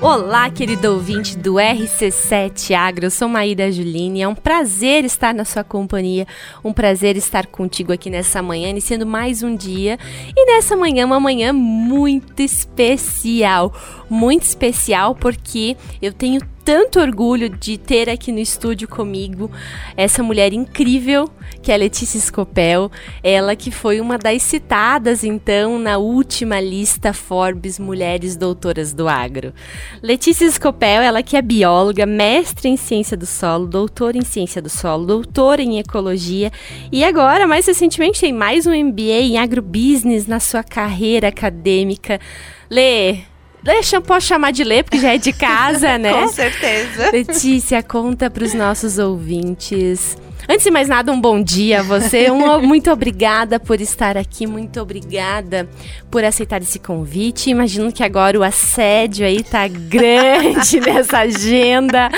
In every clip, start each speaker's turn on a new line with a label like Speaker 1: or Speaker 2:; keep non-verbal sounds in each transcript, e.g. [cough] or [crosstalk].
Speaker 1: Olá, querido ouvinte do RC7 Agro, eu sou Maíra Juline, é um prazer estar na sua companhia, um prazer estar contigo aqui nessa manhã, iniciando mais um dia. E nessa manhã, uma manhã muito especial, muito especial porque eu tenho tanto orgulho de ter aqui no estúdio comigo essa mulher incrível que é a Letícia Scopel, ela que foi uma das citadas então na última lista Forbes Mulheres Doutoras do Agro. Letícia Scopel, ela que é bióloga, mestre em ciência do solo, doutora em ciência do solo, doutora em ecologia e agora, mais recentemente, tem mais um MBA em agrobusiness na sua carreira acadêmica. Lê, Deixa, posso chamar de ler, porque já é de casa, [laughs] né?
Speaker 2: Com certeza.
Speaker 1: Letícia, conta para os nossos ouvintes Antes de mais nada, um bom dia a você. Um, [laughs] muito obrigada por estar aqui, muito obrigada por aceitar esse convite. Imagino que agora o assédio aí tá [laughs] grande nessa agenda.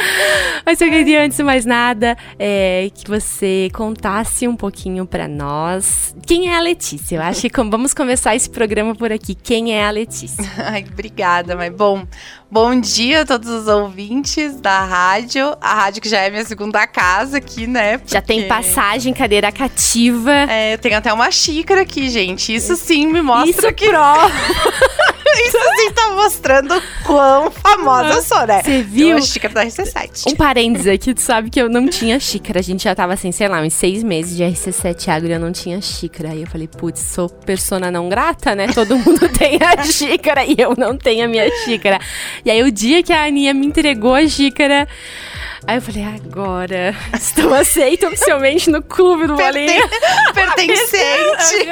Speaker 1: Mas eu queria, antes de mais nada, é, que você contasse um pouquinho para nós quem é a Letícia. Eu acho que vamos começar esse programa por aqui. Quem é a Letícia? [laughs]
Speaker 2: Ai, obrigada, mas bom. Bom dia a todos os ouvintes da rádio. A rádio que já é minha segunda casa aqui, né?
Speaker 1: Porque... Já tem passagem, cadeira cativa.
Speaker 2: É, eu tenho até uma xícara aqui, gente. Isso sim me mostra
Speaker 1: Isso
Speaker 2: que...
Speaker 1: prova. [laughs]
Speaker 2: Isso sim tá mostrando quão famosa eu sou, né?
Speaker 1: Você viu?
Speaker 2: Uma xícara da RC7.
Speaker 1: Um parênteses aqui, tu sabe que eu não tinha xícara. A gente já tava assim, sei lá, uns seis meses de RC7 Agro e eu não tinha xícara. Aí eu falei, putz, sou persona não grata, né? Todo [laughs] mundo tem a xícara e eu não tenho a minha xícara. E aí o dia que a Aninha me entregou a xícara. Aí eu falei, agora [laughs] estou aceita oficialmente no clube do Bolinha. [laughs]
Speaker 2: Pertencente.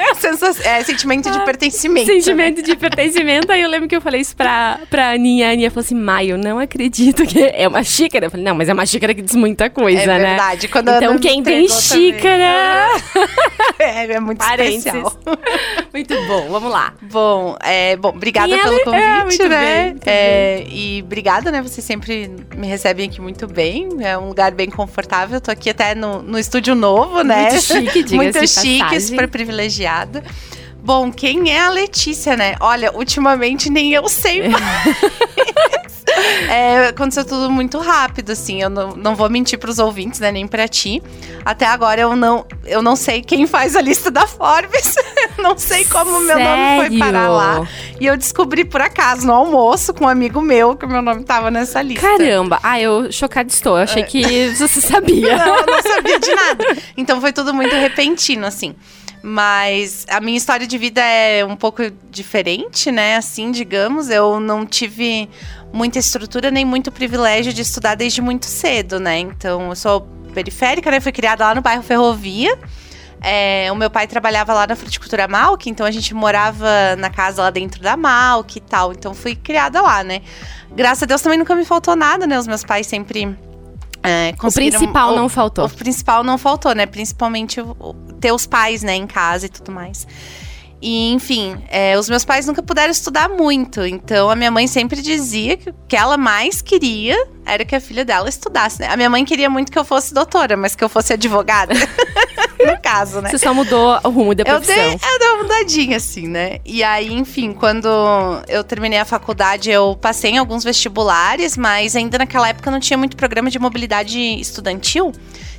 Speaker 2: [laughs] é, sentimento de pertencimento.
Speaker 1: Sentimento né? de pertencimento. Aí eu lembro que eu falei isso pra, pra Aninha. A Aninha falou assim, Mai, eu não acredito que é uma xícara. Eu falei, não, mas é uma xícara que diz muita coisa,
Speaker 2: é
Speaker 1: né?
Speaker 2: É verdade. Quando
Speaker 1: então quem tem xícara...
Speaker 2: é, é muito Parênteses. especial.
Speaker 1: muito bom, vamos lá.
Speaker 2: Bom, é, bom obrigada pelo é, convite, é, né? Bem, é, e obrigada, né? Vocês sempre me recebem aqui muito bem é um lugar bem confortável. Tô aqui até no, no estúdio novo, né?
Speaker 1: Muito chique, diga
Speaker 2: Muito chique, super privilegiada. Bom, quem é a Letícia, né? Olha, ultimamente nem eu sei [laughs] mais. é, aconteceu tudo muito rápido, assim. Eu não, não vou mentir pros ouvintes, né? Nem pra ti. Até agora eu não, eu não sei quem faz a lista da Forbes. [laughs] [laughs] não sei como meu nome foi parar lá. E eu descobri por acaso no almoço com um amigo meu que o meu nome tava nessa lista.
Speaker 1: Caramba! Ah, eu chocada estou. Eu achei que [laughs] você sabia.
Speaker 2: não, eu não sabia de nada. Então foi tudo muito repentino, assim. Mas a minha história de vida é um pouco diferente, né? Assim, digamos. Eu não tive muita estrutura nem muito privilégio de estudar desde muito cedo, né? Então, eu sou periférica, né? Fui criada lá no bairro Ferrovia. É, o meu pai trabalhava lá na fruticultura Malk, então a gente morava na casa lá dentro da Malk e tal. Então fui criada lá, né? Graças a Deus também nunca me faltou nada, né? Os meus pais sempre.
Speaker 1: É, o principal
Speaker 2: o,
Speaker 1: não faltou.
Speaker 2: O principal não faltou, né? Principalmente ter os pais, né, em casa e tudo mais. E, enfim, é, os meus pais nunca puderam estudar muito. Então, a minha mãe sempre dizia que o que ela mais queria era que a filha dela estudasse. Né? A minha mãe queria muito que eu fosse doutora, mas que eu fosse advogada. [laughs] no caso, né?
Speaker 1: Você só mudou o rumo da profissão.
Speaker 2: Eu dei, eu dei uma mudadinha, assim, né? E aí, enfim, quando eu terminei a faculdade, eu passei em alguns vestibulares, mas ainda naquela época não tinha muito programa de mobilidade estudantil.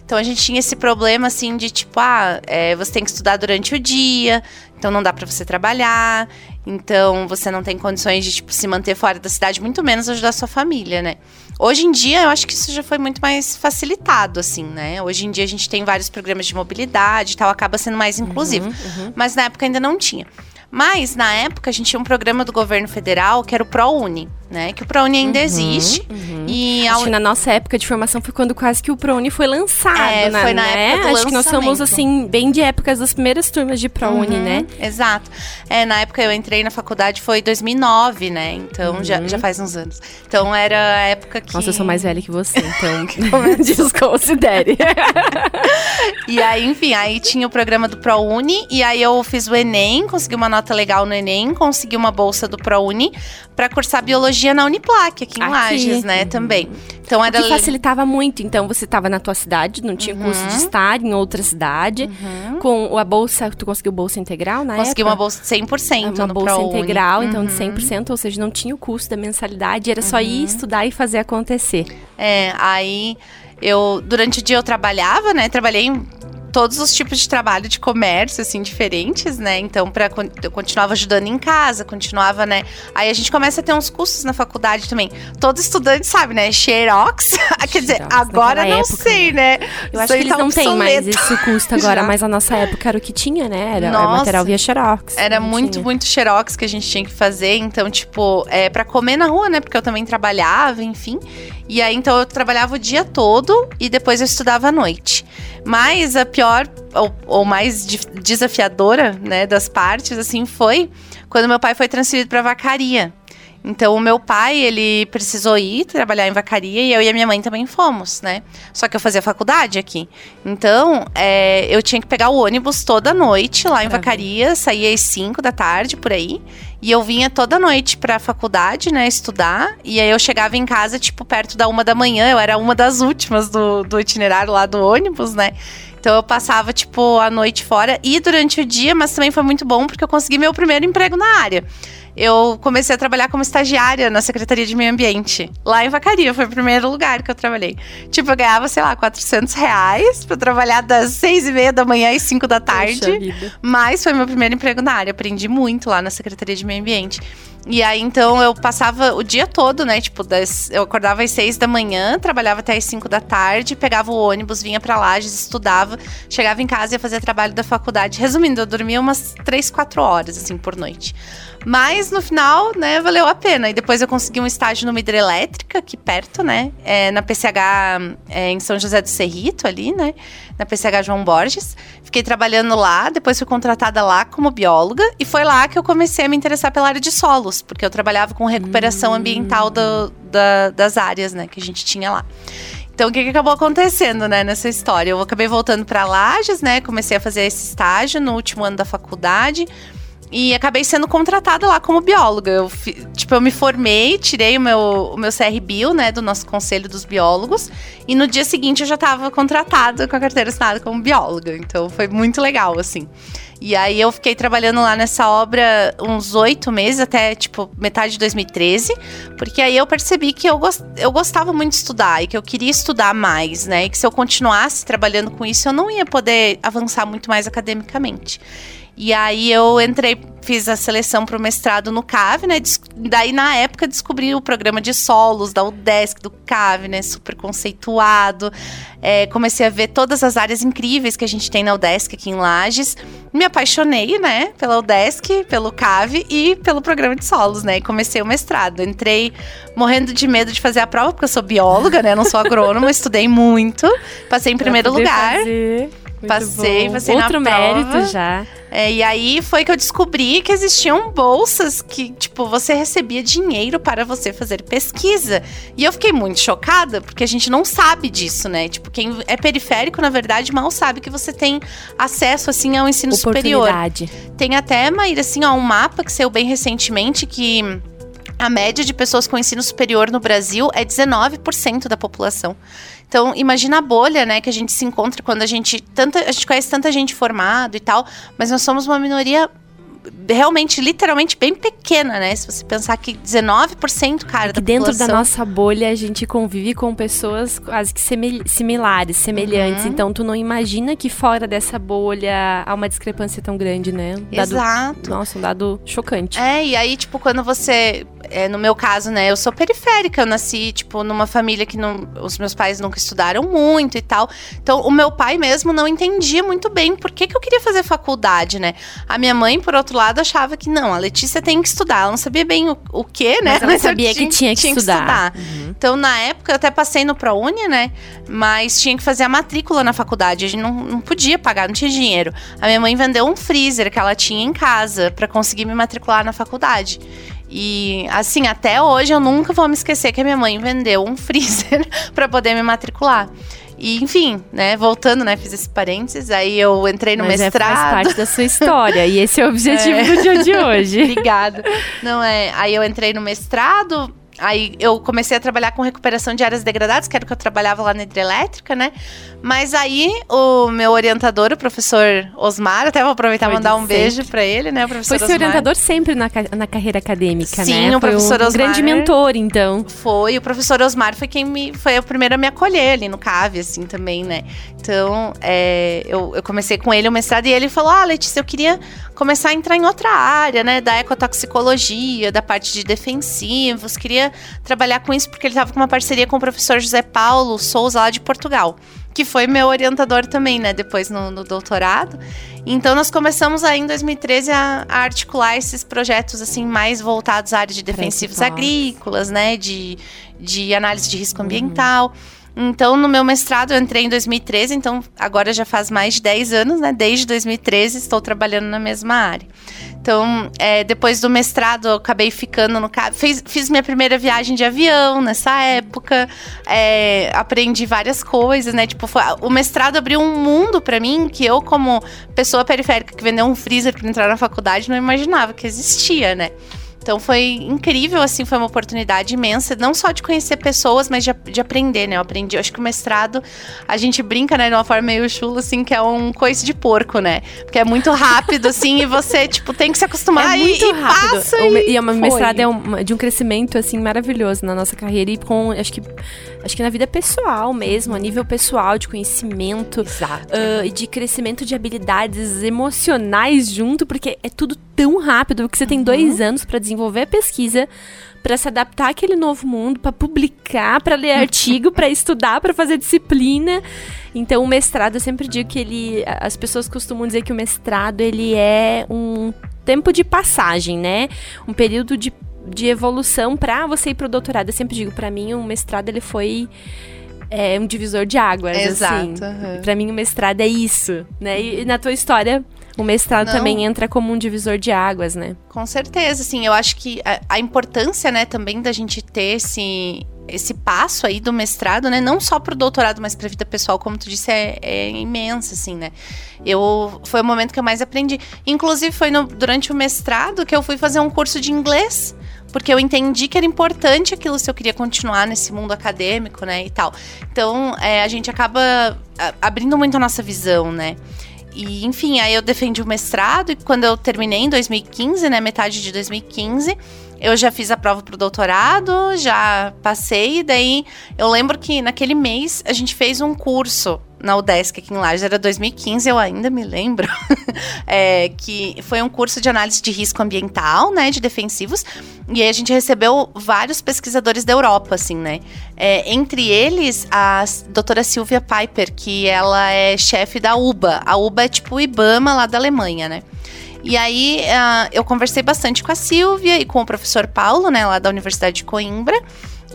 Speaker 2: Então a gente tinha esse problema assim de tipo, ah, é, você tem que estudar durante o dia, então não dá para você trabalhar, então você não tem condições de tipo se manter fora da cidade, muito menos ajudar a sua família, né? Hoje em dia eu acho que isso já foi muito mais facilitado, assim, né? Hoje em dia a gente tem vários programas de mobilidade e tal, acaba sendo mais inclusivo. Uhum, uhum. Mas na época ainda não tinha. Mas, na época, a gente tinha um programa do governo federal que era o ProUni, né? Que o ProUni ainda uhum, existe. Uhum.
Speaker 1: E Acho que na nossa época de formação foi quando quase que o ProUni foi lançado,
Speaker 2: é,
Speaker 1: né?
Speaker 2: Foi na
Speaker 1: né?
Speaker 2: época do
Speaker 1: Acho que nós somos, assim, bem de épocas das primeiras turmas de ProUni, uhum, né?
Speaker 2: Exato. É, na época eu entrei na faculdade foi 2009, né? Então, já, já faz uns anos. Então, era a época que...
Speaker 1: Nossa, eu sou mais velha que você, então [laughs] [laughs] desconsidere. [laughs]
Speaker 2: e aí, enfim, aí tinha o programa do ProUni. E aí eu fiz o Enem, consegui uma nota legal no Enem, consegui uma bolsa do ProUni para cursar biologia na Uniplac, aqui em aqui. Lages, né? também. Então era
Speaker 1: O que facilitava muito. Então você estava na tua cidade, não tinha custo
Speaker 2: Uhum.
Speaker 1: de estar em outra cidade. Com a bolsa, tu conseguiu bolsa integral na
Speaker 2: consegui
Speaker 1: época?
Speaker 2: uma bolsa de 100%
Speaker 1: uma bolsa
Speaker 2: ProUni.
Speaker 1: integral, então de
Speaker 2: Uhum.
Speaker 1: 100%, ou seja, não tinha o custo da mensalidade, era só ir estudar e fazer acontecer.
Speaker 2: É, aí eu durante o dia eu trabalhava, né? Trabalhei em todos os tipos de trabalho de comércio assim diferentes, né? Então para eu continuava ajudando em casa, continuava, né? Aí a gente começa a ter uns custos na faculdade também. Todo estudante sabe, né? Xerox. [laughs] Quer dizer,
Speaker 1: Xerox,
Speaker 2: agora não
Speaker 1: época,
Speaker 2: sei, né?
Speaker 1: Eu
Speaker 2: Isso
Speaker 1: acho
Speaker 2: aí
Speaker 1: que eles
Speaker 2: tá
Speaker 1: não têm mais esse custo [laughs] agora,
Speaker 2: Já.
Speaker 1: mas a nossa época era o que tinha, né? Era, era
Speaker 2: Nossa.
Speaker 1: material via Xerox.
Speaker 2: Era
Speaker 1: não
Speaker 2: muito,
Speaker 1: tinha.
Speaker 2: muito xerox que a gente tinha que fazer. Então, tipo, é para comer na rua, né? Porque eu também trabalhava, enfim. E aí, então, eu trabalhava o dia todo e depois eu estudava à noite. Mas a pior, ou, ou mais desafiadora, né, das partes, assim, foi quando meu pai foi transferido para vacaria. Então, o meu pai, ele precisou ir trabalhar em vacaria e eu e a minha mãe também fomos, né? Só que eu fazia faculdade aqui. Então, é, eu tinha que pegar o ônibus toda noite lá em
Speaker 1: Pra
Speaker 2: vacaria, saía às 5 da tarde, por aí. E eu vinha toda noite pra faculdade, né, estudar. E aí eu chegava em casa, tipo, perto da uma da manhã. Eu era uma das últimas do, do itinerário lá do ônibus, né? Então eu passava, tipo, a noite fora e durante o dia, mas também foi muito bom porque eu consegui meu primeiro emprego na área. Eu comecei a trabalhar como estagiária na Secretaria de Meio Ambiente. Lá em Vacaria, foi o primeiro lugar que eu trabalhei. Tipo, eu ganhava, sei lá, 400 reais pra trabalhar das seis e meia da manhã às 5 da tarde. Mas foi meu primeiro emprego na área. Aprendi muito lá na Secretaria de Meio Ambiente. E aí, então, eu passava o dia todo, né? Tipo, das, eu acordava às seis da manhã, trabalhava até às cinco da tarde, pegava o ônibus, vinha pra Lages, estudava, chegava em casa e ia fazer trabalho da faculdade. Resumindo, eu dormia umas três, quatro horas, assim, por noite. Mas no final, né, valeu a pena. E depois eu consegui um estágio numa hidrelétrica, aqui perto, né? é, na PCH é, em São José do Cerrito, ali, né? Na PCH João Borges. Fiquei trabalhando lá, depois fui contratada lá como bióloga. E foi lá que eu comecei a me interessar pela área de solos, porque eu trabalhava com recuperação ambiental do- da- das áreas, né, que a gente tinha lá. Então, o que, que acabou acontecendo, né, nessa história? Eu acabei voltando para Lages, né? Comecei a fazer esse estágio no último ano da faculdade. E acabei sendo contratada lá como bióloga. Eu, tipo, eu me formei, tirei o meu, o meu CRBio, né, do nosso conselho dos biólogos. E no dia seguinte eu já estava contratada com a carteira assinada como bióloga. Então foi muito legal, assim. E aí eu fiquei trabalhando lá nessa obra uns oito meses, até tipo metade de 2013, porque aí eu percebi que eu, gos- eu gostava muito de estudar e que eu queria estudar mais, né? E que se eu continuasse trabalhando com isso, eu não ia poder avançar muito mais academicamente. E aí eu entrei, fiz a seleção para o mestrado no CAV, né? Daí, na época, descobri o programa de solos da UDESC, do CAV, né? Super conceituado. É, comecei a ver todas as áreas incríveis que a gente tem na UDESC aqui em Lages. Me apaixonei, né? Pela UDESC, pelo CAV e pelo programa de solos, né? E comecei o mestrado. Entrei morrendo de medo de fazer a prova, porque eu sou bióloga, né? Não sou [laughs] agrônoma, estudei muito. Passei em primeiro lugar.
Speaker 1: fazer. Muito
Speaker 2: Passei,
Speaker 1: bom.
Speaker 2: passei na
Speaker 1: Outro
Speaker 2: prova.
Speaker 1: mérito já.
Speaker 2: É, e aí foi que eu descobri que existiam bolsas que, tipo, você recebia dinheiro para você fazer pesquisa. E eu fiquei muito chocada, porque a gente não sabe disso, né? Tipo, quem é periférico, na verdade, mal sabe que você tem acesso, assim, ao ensino superior. Tem até, Maíra, assim, ó, um mapa que saiu bem recentemente que a média de pessoas com ensino superior no Brasil é 19% da população. Então, imagina a bolha, né, que a gente se encontra quando a gente tanta a gente conhece tanta gente formada e tal, mas nós somos uma minoria realmente, literalmente bem pequena, né? Se você pensar que 19%, cara,
Speaker 1: Que
Speaker 2: da
Speaker 1: dentro
Speaker 2: população.
Speaker 1: da nossa bolha a gente convive com pessoas quase que semel- similares, semelhantes.
Speaker 2: Uhum.
Speaker 1: Então tu não imagina que fora dessa bolha há uma discrepância tão grande, né? Um dado-
Speaker 2: Exato.
Speaker 1: Nossa, um dado chocante.
Speaker 2: É, e aí, tipo, quando você. é, no meu caso, né, eu sou periférica, eu nasci, tipo, numa família que não, os meus pais nunca estudaram muito e tal. Então, o meu pai mesmo não entendia muito bem por que, que eu queria fazer faculdade, né? A minha mãe, por outro lado, achava que não, a Letícia tem que estudar. Ela não sabia bem o, o que, né?
Speaker 1: Mas ela
Speaker 2: eu
Speaker 1: sabia que tinha que estudar. Uhum.
Speaker 2: Então, na época, eu até passei no ProUni, né? Mas tinha que fazer a matrícula na faculdade. A gente não, não podia pagar, não tinha dinheiro. A minha mãe vendeu um freezer que ela tinha em casa para conseguir me matricular na faculdade. E, assim, até hoje eu nunca vou me esquecer que a minha mãe vendeu um [laughs] freezer para poder me matricular. E, enfim, né, voltando, né, fiz esse parênteses, aí eu entrei no
Speaker 1: Mas é,
Speaker 2: mestrado.
Speaker 1: faz parte da sua história. e esse é o objetivo
Speaker 2: É.
Speaker 1: do dia de hoje. [laughs]
Speaker 2: Obrigada. Não é. Aí eu entrei no mestrado. Aí eu comecei a trabalhar com recuperação de áreas degradadas, que era o que eu trabalhava lá na hidrelétrica, né? Mas aí o meu orientador, o professor Osmar, até vou aproveitar e mandar um sempre. beijo para ele, né? O
Speaker 1: professor Foi seu orientador sempre na, na carreira acadêmica,
Speaker 2: Sim,
Speaker 1: né?
Speaker 2: Sim, o professor
Speaker 1: um
Speaker 2: Osmar.
Speaker 1: grande mentor, então.
Speaker 2: Foi, o professor Osmar foi quem me foi o primeiro a me acolher ali no CAV, assim, também, né? Então, é, eu, eu comecei com ele o mestrado e ele falou: Ah, Letícia, eu queria começar a entrar em outra área, né? Da ecotoxicologia, da parte de defensivos, queria trabalhar com isso porque ele estava com uma parceria com o professor José Paulo Souza lá de Portugal, que foi meu orientador também, né? Depois no, no doutorado. Então nós começamos aí em 2013 a, a, articular esses projetos assim mais voltados à área de defensivos agrícolas, né? De, de análise de risco ambiental. Uhum. Então, no meu mestrado, eu entrei em 2013, então agora já faz mais de 10 anos, né? Desde 2013 estou trabalhando na mesma área. Então, é, depois do mestrado, eu acabei ficando no fiz, fiz minha primeira viagem de avião nessa época, é, aprendi várias coisas, né? Tipo, foi, o mestrado abriu um mundo para mim que eu, como pessoa periférica que vendeu um freezer para entrar na faculdade, não imaginava que existia, né? Então foi incrível, assim, foi uma oportunidade imensa, não só de conhecer pessoas, mas de, de aprender, né? Eu aprendi, eu acho que o mestrado, a gente brinca, né, de uma forma meio chula, assim, que é um coice de porco, né? Porque é muito rápido, assim, e você, tipo, tem que se acostumar
Speaker 1: é muito
Speaker 2: e,
Speaker 1: rápido.
Speaker 2: E, passa, e,
Speaker 1: e o mestrado é um, de um crescimento, assim, maravilhoso na nossa carreira e com, acho que, acho que na vida pessoal mesmo, a nível pessoal, de conhecimento uh, e de crescimento de habilidades emocionais junto, porque é tudo tão rápido que você tem dois uhum. anos para desenvolver a pesquisa, para se adaptar àquele novo mundo, para publicar, para ler [laughs] artigo, para estudar, para fazer disciplina. Então, o mestrado, eu sempre digo que ele. As pessoas costumam dizer que o mestrado ele é um tempo de passagem, né? Um período de, de evolução para você ir pro doutorado. Eu sempre digo, para mim, o mestrado ele foi é um divisor de águas,
Speaker 2: Exato,
Speaker 1: assim. Uhum. Para mim o mestrado é isso, né? E, e, na tua história o mestrado Não. também entra como um divisor de águas, né?
Speaker 2: Com certeza, assim, eu acho que a, a importância, né, também da gente ter esse esse passo aí do mestrado, né? Não só para o doutorado, mas para a vida pessoal, como tu disse, é, é imensa, assim, né? Eu foi o momento que eu mais aprendi. Inclusive foi no, durante o mestrado que eu fui fazer um curso de inglês, porque eu entendi que era importante aquilo se eu queria continuar nesse mundo acadêmico, né? E tal. Então é, a gente acaba abrindo muito a nossa visão, né? E, enfim, aí eu defendi o mestrado e quando eu terminei em 2015, né, metade de 2015, eu já fiz a prova pro doutorado, já passei, daí eu lembro que naquele mês a gente fez um curso na UDESC aqui em Lages, era 2015, eu ainda me lembro, [laughs] é, que foi um curso de análise de risco ambiental, né, de defensivos, e aí a gente recebeu vários pesquisadores da Europa, assim, né, é, entre eles a doutora Silvia Piper, que ela é chefe da UBA, a UBA é tipo o IBAMA lá da Alemanha, né, e aí uh, eu conversei bastante com a Silvia e com o professor Paulo, né, lá da Universidade de Coimbra.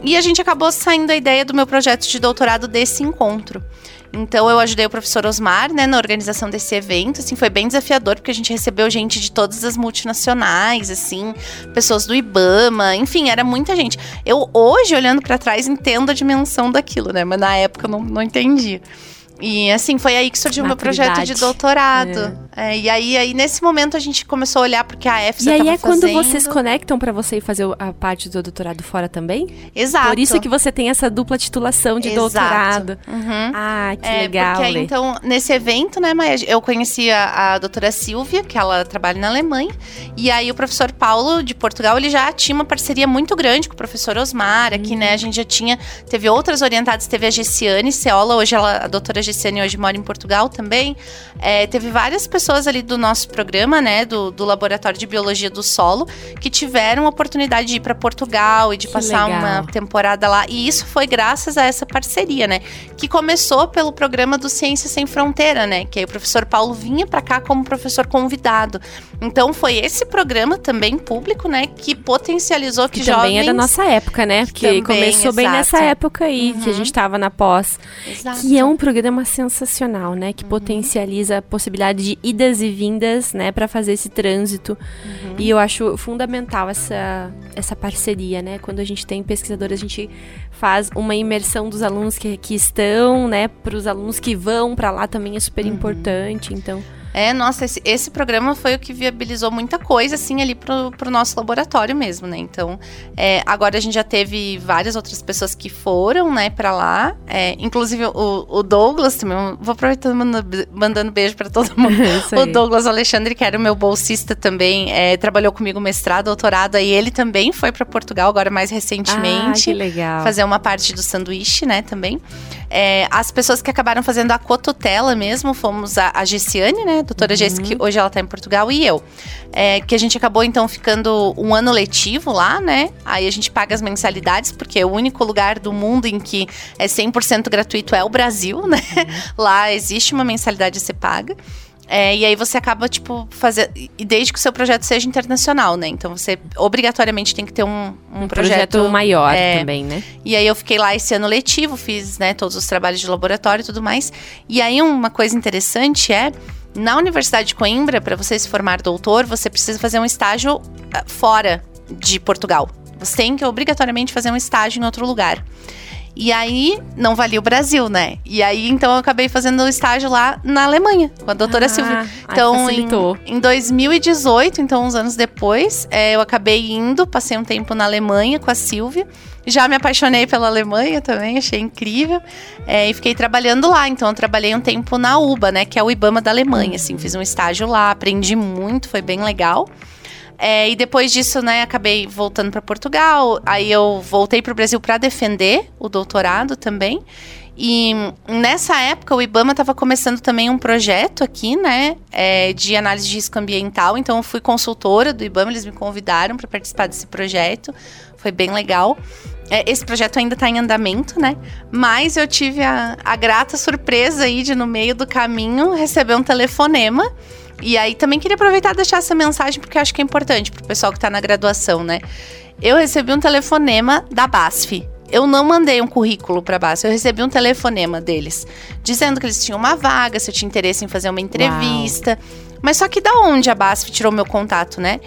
Speaker 2: E a gente acabou saindo a ideia do meu projeto de doutorado desse encontro. Então eu ajudei o professor Osmar, né, na organização desse evento, assim, foi bem desafiador porque a gente recebeu gente de todas as multinacionais, assim, pessoas do IBAMA, enfim, era muita gente. Eu hoje olhando para trás entendo a dimensão daquilo, né, mas na época eu não, não entendia. E assim, foi aí que surgiu o meu projeto de doutorado. É. É, e aí, aí, nesse momento, a gente começou a olhar porque a EFSA
Speaker 1: E aí
Speaker 2: é
Speaker 1: fazendo. quando vocês conectam para você fazer a parte do doutorado fora também?
Speaker 2: Exato.
Speaker 1: Por isso que você tem essa dupla titulação de Exato. doutorado.
Speaker 2: Uhum.
Speaker 1: Ah, que é, legal.
Speaker 2: Porque aí, então, nesse evento, né, Maia, eu conheci a, a doutora Silvia, que ela trabalha na Alemanha. E aí o professor Paulo, de Portugal, ele já tinha uma parceria muito grande com o professor Osmar. Aqui, uhum. né, a gente já tinha... Teve outras orientadas, teve a Gessiane Ceola, hoje ela, a doutora Gessiane hoje mora em Portugal também. É, teve várias pessoas ali do nosso programa, né, do, do Laboratório de Biologia do Solo, que tiveram a oportunidade de ir para Portugal e de que passar legal. uma temporada lá. E isso foi graças a essa parceria, né, que começou pelo programa do Ciência Sem Fronteira, né, que aí o professor Paulo vinha para cá como professor convidado. Então foi esse programa também público, né, que potencializou que, que jovens...
Speaker 1: também é da nossa época, né, que, que começou exato. bem nessa época aí, uhum. que a uhum. gente estava na pós. Exato. Que é um programa sensacional, né, que uhum. potencializa a possibilidade de idas e vindas, né, para fazer esse trânsito. Uhum. E eu acho fundamental essa, essa parceria, né? Quando a gente tem pesquisadores, a gente faz uma imersão dos alunos que, que estão, né, para os alunos que vão para lá também é super uhum. importante. Então,
Speaker 2: É, nossa, esse, esse programa foi o que viabilizou muita coisa, assim, ali pro, pro nosso laboratório mesmo, né? Então, é, agora a gente já teve várias outras pessoas que foram, né, pra lá. É, inclusive o, o, Douglas também, vou aproveitar mandando, mandando beijo para todo mundo. [laughs] o Douglas Alexandre, que era o meu bolsista também, é, trabalhou comigo mestrado, doutorado, aí ele também foi para Portugal, agora mais recentemente.
Speaker 1: Ah, que legal.
Speaker 2: Fazer uma parte do sanduíche, né, também. É, as pessoas que acabaram fazendo a cotutela mesmo, fomos a, a Gessiane, né, doutora uhum. que hoje ela tá em Portugal, e eu. É, que a gente acabou, então, ficando um ano letivo lá, né? Aí a gente paga as mensalidades, porque o único lugar do mundo em que é 100% gratuito é o Brasil, né? Uhum. Lá existe uma mensalidade a ser paga. É, e aí você acaba, tipo, fazendo. E desde que o seu projeto seja internacional, né? Então você obrigatoriamente tem que ter um, um, um projeto,
Speaker 1: projeto, maior é, também, né?
Speaker 2: E aí eu fiquei lá esse ano letivo, fiz né, todos os trabalhos de laboratório e tudo mais. E aí uma coisa interessante é. Na Universidade de Coimbra, para você se formar doutor, você precisa fazer um estágio ah, fora de Portugal. Você tem que obrigatoriamente fazer um estágio em outro lugar. E aí, não valia o Brasil, né? E aí, então, eu acabei fazendo o estágio lá na Alemanha, com a doutora ah, Silvia. Então,
Speaker 1: em,
Speaker 2: em 2018, então, uns anos depois, é, eu acabei indo, passei um tempo na Alemanha com a Silvia. Já me apaixonei pela Alemanha também, achei incrível. É, e fiquei trabalhando lá. Então, eu trabalhei um tempo na UBA, né? Que é o IBAMA da Alemanha, assim. Fiz um estágio lá, aprendi muito, foi bem legal. É, e depois disso, né, acabei voltando para Portugal. Aí eu voltei para o Brasil para defender o doutorado também. E nessa época o IBAMA estava começando também um projeto aqui, né, é, de análise de risco ambiental. Então eu fui consultora do IBAMA, eles me convidaram para participar desse projeto. Foi bem legal. É, esse projeto ainda está em andamento, né? Mas eu tive a, a grata surpresa aí de, no meio do caminho, receber um telefonema e aí também queria aproveitar e deixar essa mensagem, porque acho que é importante pro pessoal que tá na graduação, né? Eu recebi um telefonema da BASF. Eu não mandei um currículo para a BASF, eu recebi um telefonema deles, dizendo que eles tinham uma vaga, se eu tinha interesse em fazer uma entrevista. Uau. Mas só que da onde a BASF tirou meu contato, né?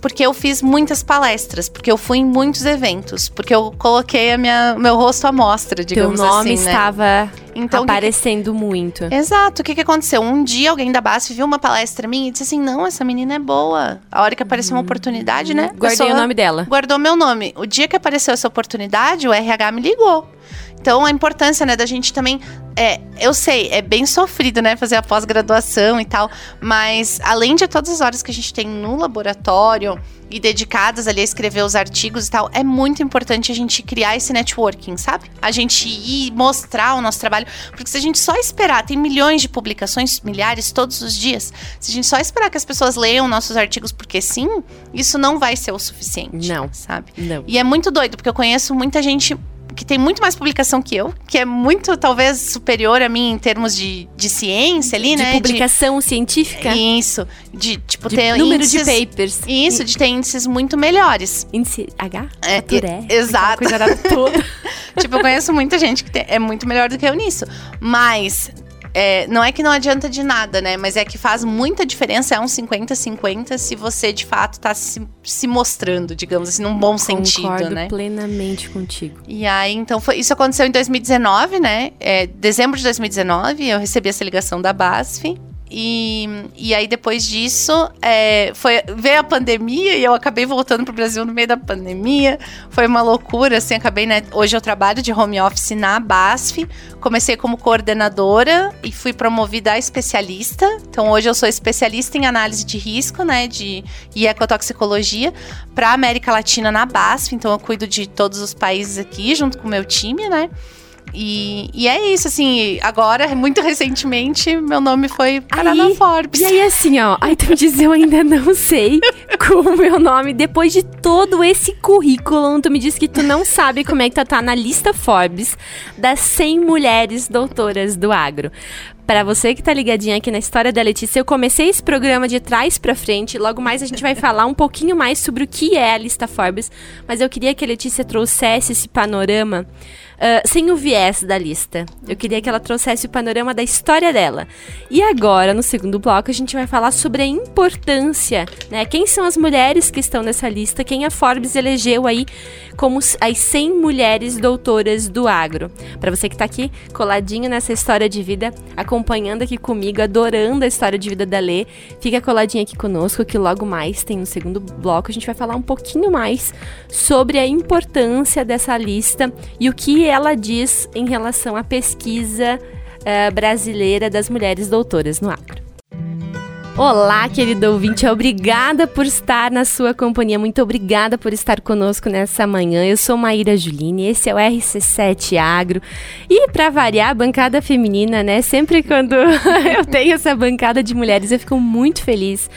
Speaker 2: Porque eu fiz muitas palestras, porque eu fui em muitos eventos, porque eu coloquei a minha, meu rosto à mostra, digamos
Speaker 1: Teu nome
Speaker 2: assim,
Speaker 1: né? estava então, aparecendo que... muito.
Speaker 2: Exato. O que, que aconteceu? Um dia alguém da BASF viu uma palestra minha e disse assim: não, essa menina é boa. A hora que apareceu uma oportunidade, né?
Speaker 1: Guardei o nome dela.
Speaker 2: Guardou meu nome. O dia que apareceu essa oportunidade, o RH me ligou. Então, a importância, né, da gente também. É, eu sei, é bem sofrido, né, fazer a pós-graduação e tal, mas além de todas as horas que a gente tem no laboratório e dedicadas ali a escrever os artigos e tal, é muito importante a gente criar esse networking, sabe? A gente ir mostrar o nosso trabalho, porque se a gente só esperar, tem milhões de publicações, milhares todos os dias, se a gente só esperar que as pessoas leiam nossos artigos porque sim, isso não vai ser o suficiente.
Speaker 1: Não.
Speaker 2: Sabe?
Speaker 1: Não.
Speaker 2: E é muito doido, porque eu conheço muita gente que tem muito mais publicação que eu, que é muito, talvez, superior a mim em termos de, de ciência ali,
Speaker 1: de
Speaker 2: né?
Speaker 1: Publicação de, científica?
Speaker 2: Isso. De, tipo,
Speaker 1: de
Speaker 2: ter
Speaker 1: número
Speaker 2: índices,
Speaker 1: de papers.
Speaker 2: Isso, de ter índices muito melhores.
Speaker 1: Índice H?
Speaker 2: É,
Speaker 1: é,
Speaker 2: exato.
Speaker 1: Coisa toda. [laughs]
Speaker 2: tipo, eu conheço muita gente que tem, é muito melhor do que eu nisso. Mas é, não é que não adianta de nada, né? Mas é que faz muita diferença, é um 50-50 se você de fato está se, se, mostrando, digamos assim, num bom
Speaker 1: Concordo
Speaker 2: sentido, né?
Speaker 1: plenamente contigo.
Speaker 2: E aí, então, foi, isso aconteceu em 2019, né? É, dezembro de 2019, eu recebi essa ligação da BASF. E, e aí, depois disso, é, foi, veio a pandemia e eu acabei voltando para o Brasil no meio da pandemia. Foi uma loucura, assim, acabei, né? Hoje eu trabalho de home office na BASF. Comecei como coordenadora e fui promovida a especialista. Então, hoje eu sou especialista em análise de risco, né? De, e ecotoxicologia para América Latina na BASF. Então, eu cuido de todos os países aqui, junto com o meu time, né? E, e é isso, assim, agora, muito recentemente, meu nome foi parar na Forbes.
Speaker 1: E aí, assim, ó, aí tu diz, eu ainda não sei [laughs] como meu nome, depois de todo esse currículo, tu me diz que tu não sabe como é que tu tá na lista Forbes das 100 mulheres doutoras do agro. Para você que tá ligadinha aqui na história da Letícia, eu comecei esse programa de trás para frente. Logo mais a gente vai falar um pouquinho mais sobre o que é a lista Forbes, mas eu queria que a Letícia trouxesse esse panorama uh, sem o viés da lista. Eu queria que ela trouxesse o panorama da história dela. E agora, no segundo bloco, a gente vai falar sobre a importância, né? Quem são as mulheres que estão nessa lista, quem a Forbes elegeu aí como as 100 mulheres doutoras do agro. Para você que está aqui coladinho nessa história de vida, acompanhe acompanhando aqui comigo, adorando a história de vida da Lê, fica coladinha aqui conosco que logo mais tem no segundo bloco a gente vai falar um pouquinho mais sobre a importância dessa lista e o que ela diz em relação à pesquisa uh, brasileira das mulheres doutoras no agro. Olá, querido ouvinte, obrigada por estar na sua companhia, muito obrigada por estar conosco nessa manhã. Eu sou Maíra Juline, esse é o RC7 Agro. E para variar, a bancada feminina, né? Sempre quando [laughs] eu tenho essa bancada de mulheres, eu fico muito feliz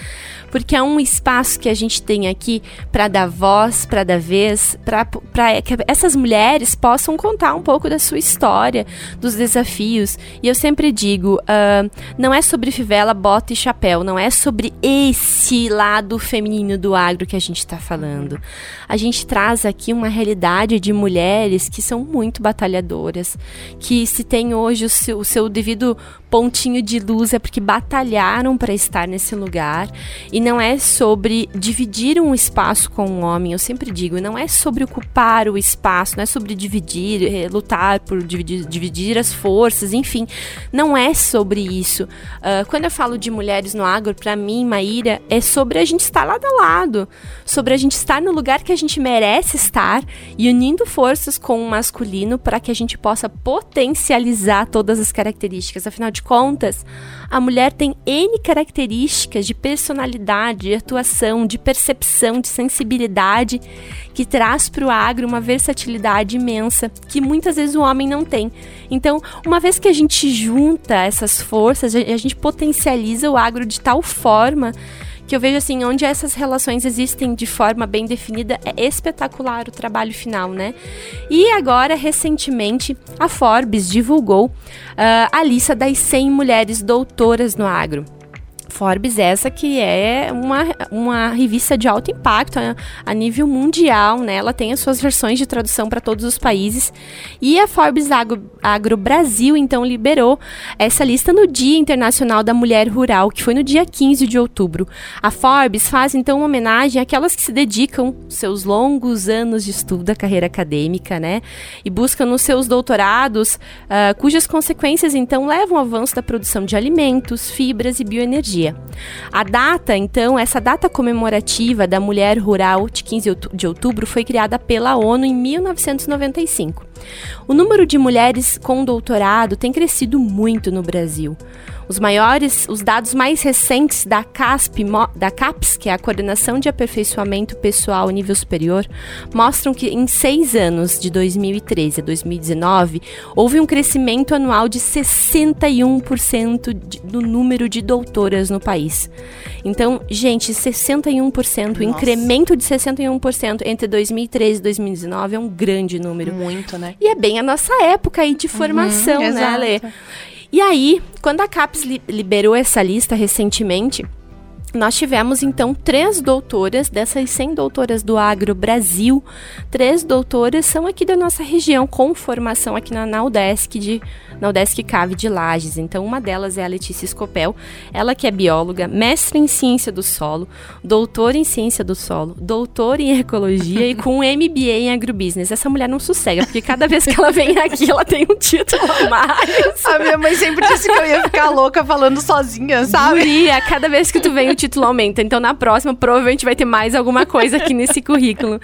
Speaker 1: porque é um espaço que a gente tem aqui para dar voz, para dar vez, para que essas mulheres possam contar um pouco da sua história, dos desafios. E eu sempre digo, uh, não é sobre fivela, bota e chapéu, não é sobre esse lado feminino do agro que a gente está falando. A gente traz aqui uma realidade de mulheres que são muito batalhadoras, que se tem hoje o seu, o seu devido pontinho de luz é porque batalharam para estar nesse lugar e não é sobre dividir um espaço com um homem. Eu sempre digo, não é sobre ocupar o espaço, não é sobre dividir, é, lutar por dividir, dividir, as forças, enfim, não é sobre isso. Uh, quando eu falo de mulheres no agro, para mim, Maíra, é sobre a gente estar lado a lado, sobre a gente estar no lugar que a gente merece estar e unindo forças com o masculino para que a gente possa potencializar todas as características. Afinal de contas, a mulher tem N características de personalidade, de atuação, de percepção, de sensibilidade, que traz para o agro uma versatilidade imensa que muitas vezes o homem não tem. Então, uma vez que a gente junta essas forças, a gente potencializa o agro de tal forma que eu vejo assim, onde essas relações existem de forma bem definida, é espetacular o trabalho final, né? E agora, recentemente, a Forbes divulgou uh, a lista das 100 mulheres doutoras no agro. Forbes essa que é uma, uma revista de alto impacto a, a, nível mundial, né? Ela tem as suas versões de tradução para todos os países. E a Forbes Agro, Agro, Brasil, então, liberou essa lista no Dia Internacional da Mulher Rural, que foi no dia 15 de outubro. A Forbes faz, então, uma homenagem àquelas que se dedicam seus longos anos de estudo da carreira acadêmica, né? E buscam nos seus doutorados, uh, cujas consequências, então, levam ao avanço da produção de alimentos, fibras e bioenergia dia. A data, então, essa data comemorativa da mulher rural de 15 de outubro foi criada pela ONU em 1995. O número de mulheres com doutorado tem crescido muito no Brasil. Os maiores, os dados mais recentes da CASP, da CAPES, que é a Coordenação de Aperfeiçoamento Pessoal Nível Superior, mostram que em seis anos, de 2013 a 2019, houve um crescimento anual de 61% de, do número de doutoras no país. Então, gente, 61%, o incremento de 61% entre 2013 e 2019 é um grande número.
Speaker 2: Muito, né?
Speaker 1: E é bem a nossa época aí de uhum, formação, uhum, né, Lê? E aí, quando a CAPES li liberou essa lista recentemente, nós tivemos então três doutoras, dessas 100 doutoras do Agro Brasil, três doutoras são aqui da nossa região, com formação aqui na, UDESC de na UDESC Cave de Lages. Então, uma delas é a Letícia Scopel, ela que é bióloga, mestre em ciência do solo, doutora em ciência do solo, doutora em ecologia e com MBA em agrobusiness. Essa mulher não sossega, porque cada vez que ela vem aqui, ela tem um título a mais.
Speaker 2: A minha mãe sempre disse que eu ia ficar louca falando sozinha, sabe?
Speaker 1: Guria, cada vez que tu vem, o título aumenta. Então, na próxima, provavelmente vai ter mais alguma coisa aqui nesse [laughs] currículo.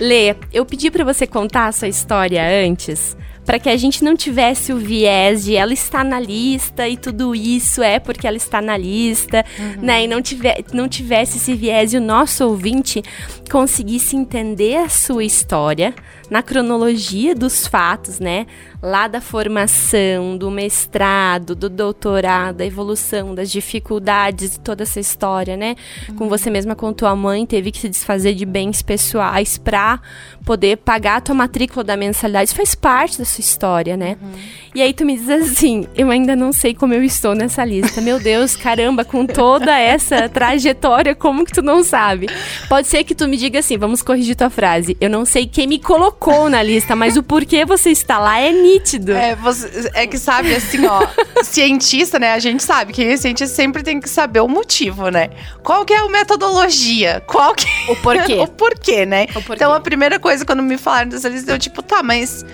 Speaker 1: Lê, eu pedi para você contar a sua história antes, para que a gente não tivesse o viés de ela está na lista e tudo isso é porque ela está na lista, uhum. né? E não, tiver, não tivesse esse viés e o nosso ouvinte conseguisse entender a sua história na cronologia dos fatos, né? Lá da formação, do mestrado, do doutorado, da evolução, das dificuldades de toda essa história, né? Uhum. Com você mesma contou, a mãe teve que se desfazer de bens pessoais para poder pagar a tua matrícula da mensalidade. Isso faz parte da sua história, né? Uhum. E aí tu me diz assim, eu ainda não sei como eu estou nessa lista. Meu Deus, caramba, com toda essa trajetória, como que tu não sabe? Pode ser que tu me diga assim, vamos corrigir tua frase. Eu não sei quem me colocou na lista, mas o porquê você está lá é nítido.
Speaker 2: É, você, é que sabe assim, ó, [laughs] cientista, né? A gente sabe que cientista sempre tem que saber o motivo, né? Qual que é a metodologia? Qual que
Speaker 1: O porquê? [laughs]
Speaker 2: o porquê, né? O porquê. Então a primeira coisa quando me falaram dessa lista, eu tipo, tá, mas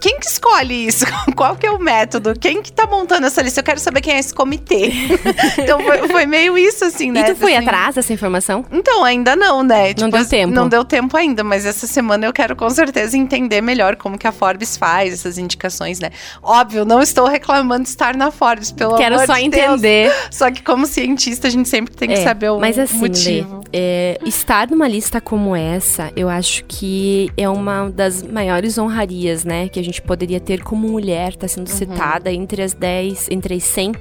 Speaker 2: quem que escolhe isso? [laughs] Qual que é o método? Quem que tá montando essa lista? Eu quero saber quem é esse comitê. [laughs] então foi, foi, meio isso, assim, né?
Speaker 1: E tu foi
Speaker 2: assim,
Speaker 1: atrás dessa informação?
Speaker 2: Então, ainda não, né?
Speaker 1: Tipo, não deu tempo.
Speaker 2: Não deu tempo ainda, mas essa semana eu quero com certeza entender melhor como que a Forbes faz essas indicações, né? Óbvio, não estou reclamando de estar na Forbes, pelo
Speaker 1: quero
Speaker 2: amor
Speaker 1: só
Speaker 2: de
Speaker 1: entender.
Speaker 2: Deus. [laughs] Só que como cientista, a gente sempre tem que
Speaker 1: é,
Speaker 2: saber o
Speaker 1: mas assim,
Speaker 2: motivo.
Speaker 1: Lê, é, estar numa lista como essa, eu acho que é uma das maiores honrarias, né? Que a gente poderia ter como mulher, tá sendo uhum. citada entre as 10, entre as 100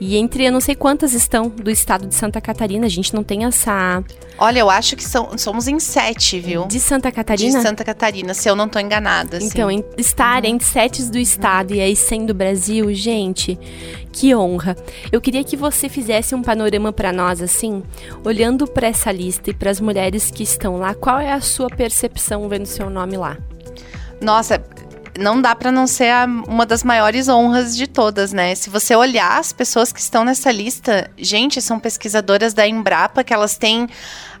Speaker 1: e entre eu não sei quantas estão do estado de Santa Catarina. A gente não tem essa.
Speaker 2: Olha, eu acho que são, somos em sete, viu?
Speaker 1: De Santa Catarina?
Speaker 2: De Santa Catarina, se eu não tô enganada.
Speaker 1: Então,
Speaker 2: em,
Speaker 1: estar uhum. entre sete do estado uhum. e aí 100 do Brasil, gente, que honra. Eu queria que você fizesse um panorama para nós, assim, olhando para essa lista e para as mulheres que estão lá, qual é a sua percepção vendo seu nome lá?
Speaker 2: Nossa, não dá para não ser a, uma das maiores honras de todas, né? Se você olhar as pessoas que estão nessa lista, gente, são pesquisadoras da Embrapa que elas têm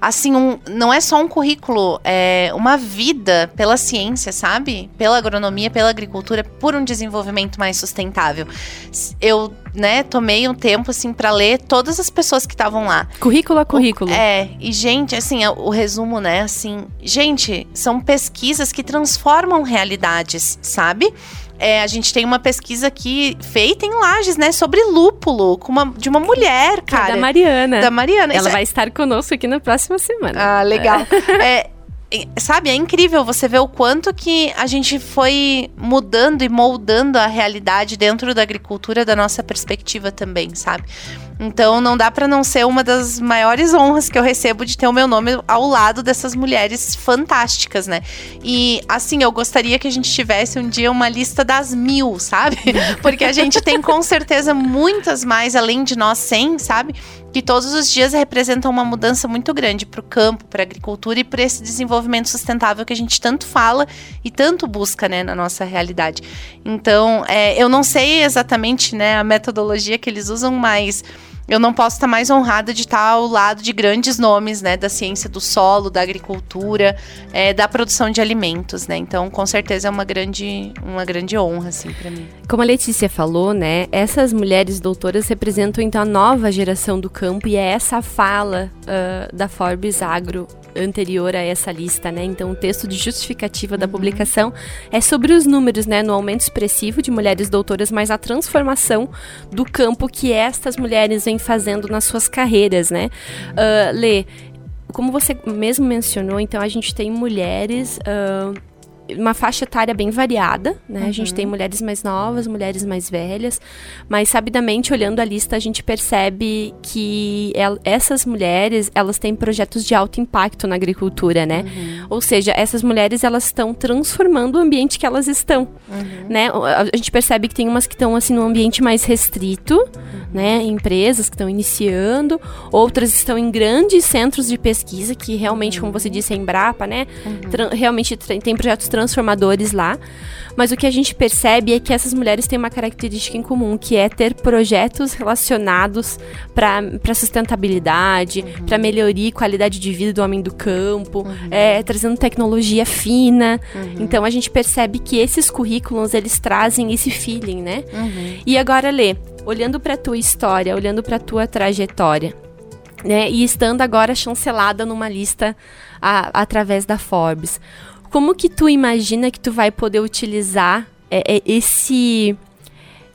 Speaker 2: assim, um, não é só um currículo, é uma vida pela ciência, sabe? Pela agronomia, pela agricultura, por um desenvolvimento mais sustentável. Eu, né, tomei um tempo, assim, para ler todas as pessoas que estavam lá.
Speaker 1: Currículo a currículo.
Speaker 2: O, é, e, gente, assim, o, o resumo, né, assim, gente, são pesquisas que transformam realidades, sabe? É, a gente tem uma pesquisa aqui feita em Lages, né? Sobre lúpulo, uma, de uma mulher, cara.
Speaker 1: É da Mariana.
Speaker 2: Da Mariana.
Speaker 1: Ela Isso vai é... estar conosco aqui na próxima semana.
Speaker 2: Ah, legal. é, sabe, é incrível você ver o quanto que a gente foi mudando e moldando a realidade dentro da agricultura da nossa perspectiva também, sabe? Então não dá para não ser uma das maiores honras que eu recebo de ter o meu nome ao lado dessas mulheres fantásticas, né? E assim, eu gostaria que a gente tivesse um dia uma lista das mil, sabe? [laughs] Porque a gente tem com certeza muitas mais além de nós 100, sabe? que todos os dias representam uma mudança muito grande para o campo, para a agricultura e para esse desenvolvimento sustentável que a gente tanto fala e tanto busca né, na nossa realidade. Então, é, eu não sei exatamente né, a metodologia que eles usam, mas eu não posso estar mais honrada de estar ao lado de grandes nomes, né, da ciência do solo, da agricultura, é, da produção de alimentos, né? Então, com certeza é uma grande, uma grande honra, assim, para mim.
Speaker 1: Como a Letícia falou, né, essas mulheres doutoras representam então a nova geração do campo e é essa fala uh, da Forbes Agro anterior a essa lista, né? Então, o texto de justificativa da uhum. publicação é sobre os números, né? No aumento expressivo de mulheres doutoras, mas a transformação do campo que estas mulheres vêm fazendo nas suas carreiras, né? Uh, Lê, como você mesmo mencionou, então a gente tem mulheres. Uh, uma faixa etária bem variada, né? Uhum. A gente tem uhum. mulheres mais novas, mulheres mais velhas, mas sabidamente olhando a lista a gente percebe que el essas mulheres elas têm projetos de alto impacto na agricultura, né? Uhum. Ou seja, essas mulheres elas estão transformando o ambiente que elas estão, uhum. né? A gente percebe que tem umas que estão assim num ambiente mais restrito, uhum. né? Empresas que estão iniciando, outras estão em grandes centros de pesquisa que realmente, como você uhum. disse, a Embrapa, né? realmente tem projetos transformadores lá. Mas o que a gente percebe é que essas mulheres têm uma característica em comum, que é ter projetos relacionados para sustentabilidade, uhum. para melhoria e qualidade de vida do homem do campo, uhum. é, trazendo tecnologia fina. Uhum. Então a gente percebe que esses currículos eles trazem esse feeling, né? Uhum. E agora, Lê, olhando para tua história, olhando para tua trajetória, né? E estando agora chancelada numa lista a, através da Forbes. Como que tu imagina que tu vai poder utilizar é, é, esse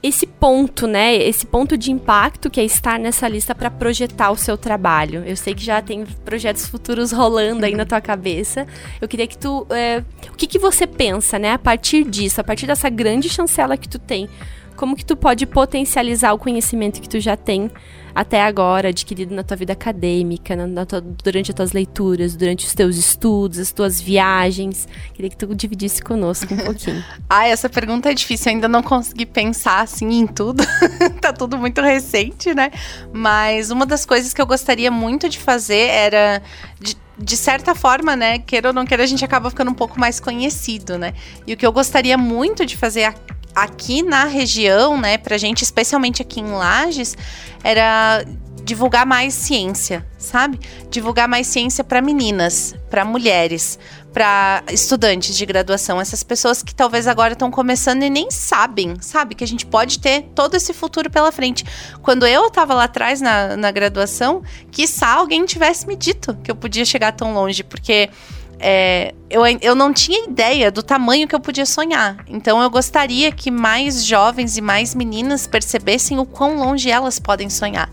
Speaker 1: esse ponto, né? Esse ponto de impacto que é estar nessa lista para projetar o seu trabalho. Eu sei que já tem projetos futuros rolando aí na tua cabeça. Eu queria que tu, é, o que que você pensa, né? A partir disso, a partir dessa grande chancela que tu tem, como que tu pode potencializar o conhecimento que tu já tem até agora adquirido na tua vida acadêmica, na, na tua, durante as tuas leituras, durante os teus estudos, as tuas viagens. Queria que tu dividisse conosco um pouquinho. [laughs]
Speaker 2: ah, essa pergunta é difícil, eu ainda não consegui pensar assim em tudo. [laughs] tá tudo muito recente, né? Mas uma das coisas que eu gostaria muito de fazer era de, de certa forma, né, queira ou não queira, a gente acaba ficando um pouco mais conhecido, né? E o que eu gostaria muito de fazer aqui na região, né, pra gente, especialmente aqui em Lages, era divulgar mais ciência, sabe? Divulgar mais ciência para meninas, para mulheres, para estudantes de graduação, essas pessoas que talvez agora estão começando e nem sabem, sabe? Que a gente pode ter todo esse futuro pela frente. Quando eu estava lá atrás na, na graduação, quiçá alguém tivesse me dito que eu podia chegar tão longe, porque é, eu, eu não tinha ideia do tamanho que eu podia sonhar. Então eu gostaria que mais jovens e mais meninas percebessem o quão longe elas podem sonhar.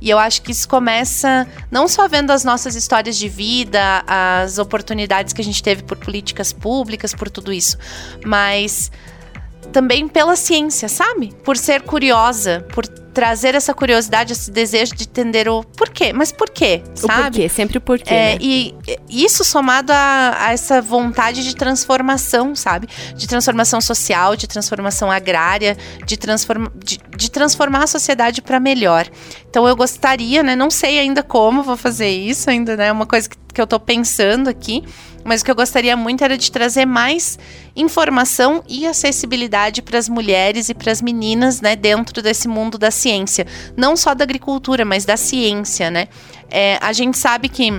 Speaker 2: E eu acho que isso começa não só vendo as nossas histórias de vida, as oportunidades que a gente teve por políticas públicas, por tudo isso, mas também pela ciência, sabe? Por ser curiosa, por trazer essa curiosidade, esse desejo de entender o porquê. Mas por quê? Sabe?
Speaker 1: O porquê, sempre o porquê.
Speaker 2: É,
Speaker 1: né?
Speaker 2: E isso somado a, a, essa vontade de transformação, sabe? De transformação social, de transformação agrária, de, transforma, de, de transformar a sociedade para melhor. Então eu gostaria, né? Não sei ainda como vou fazer isso, ainda, né? É uma coisa que, que eu tô pensando aqui mas o que eu gostaria muito era de trazer mais informação e acessibilidade para as mulheres e para as meninas, né, dentro desse mundo da ciência, não só da agricultura, mas da ciência, né? É, a gente sabe que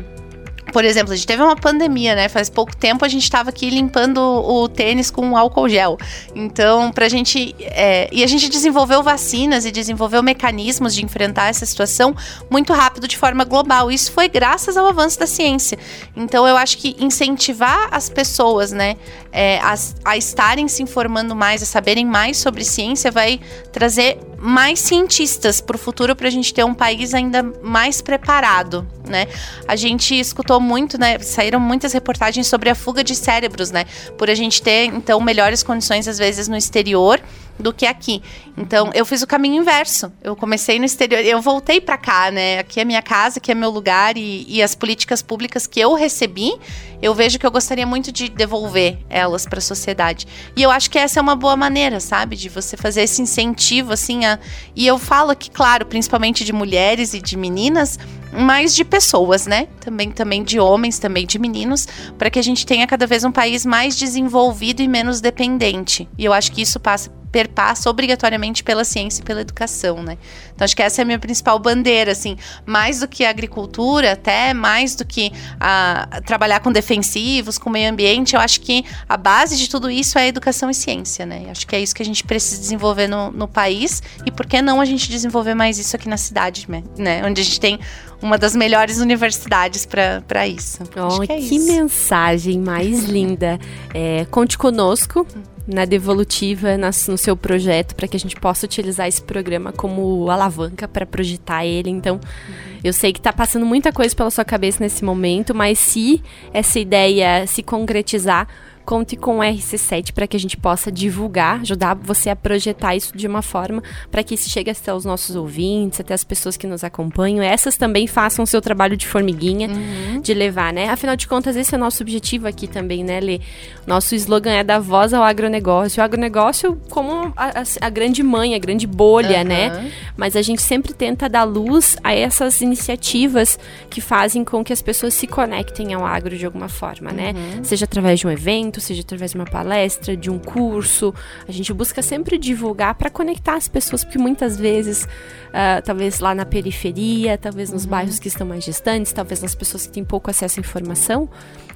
Speaker 2: por exemplo, a gente teve uma pandemia, né? Faz pouco tempo a gente estava aqui limpando o tênis com álcool gel. Então, pra gente. É, e a gente desenvolveu vacinas e desenvolveu mecanismos de enfrentar essa situação muito rápido, de forma global. Isso foi graças ao avanço da ciência. Então, eu acho que incentivar as pessoas, né, é, a, a estarem se informando mais, a saberem mais sobre ciência, vai trazer mais cientistas para o futuro para a gente ter um país ainda mais preparado, né? A gente escutou muito, né? Saíram muitas reportagens sobre a fuga de cérebros, né? Por a gente ter então melhores condições às vezes no exterior do que aqui. Então, eu fiz o caminho inverso. Eu comecei no exterior, eu voltei para cá, né? Aqui é minha casa, aqui é meu lugar e, e, as políticas públicas que eu recebi, eu vejo que eu gostaria muito de devolver elas para a sociedade. E eu acho que essa é uma boa maneira, sabe, de você fazer esse incentivo assim a... e eu falo aqui, claro, principalmente de mulheres e de meninas, mas de pessoas, né? Também também de homens, também de meninos, para que a gente tenha cada vez um país mais desenvolvido e menos dependente. E eu acho que isso passa perpassa obrigatoriamente pela ciência e pela educação, né? Então acho que essa é a minha principal bandeira, assim, mais do que a agricultura, até mais do que a, trabalhar com defensivos, com meio ambiente, eu acho que a base de tudo isso é a educação e ciência, né? Acho que é isso que a gente precisa desenvolver no, no país e por que não a gente desenvolver mais isso aqui na cidade, né? Onde a gente tem uma das melhores universidades para isso.
Speaker 1: Oh, que, é que isso. mensagem mais linda. É, conte conosco na Devolutiva, no seu projeto, para que a gente possa utilizar esse programa como alavanca para projetar ele. Então, uhum. eu sei que está passando muita coisa pela sua cabeça nesse momento, mas se essa ideia se concretizar, conte com o RC7 para que a gente possa divulgar, ajudar você a projetar isso de uma forma para que isso chegue até os nossos ouvintes, até as pessoas que nos acompanham. Essas também façam o seu trabalho de formiguinha, uhum. de levar, né? Afinal de contas, esse é o nosso objetivo aqui também, né, Lê? Nosso slogan é da voz ao agronegócio. O agronegócio como a, a, a grande mãe, a grande bolha, uhum. né? Mas a gente sempre tenta dar luz a essas iniciativas que fazem com que as pessoas se conectem ao agro de alguma forma, né? Uhum. Seja através de um evento, evento, seja através de uma palestra, de um curso. A gente busca sempre divulgar para conectar as pessoas, porque muitas vezes, uh, talvez lá na periferia, talvez nos uhum. bairros que estão mais distantes, talvez nas pessoas que têm pouco acesso à informação,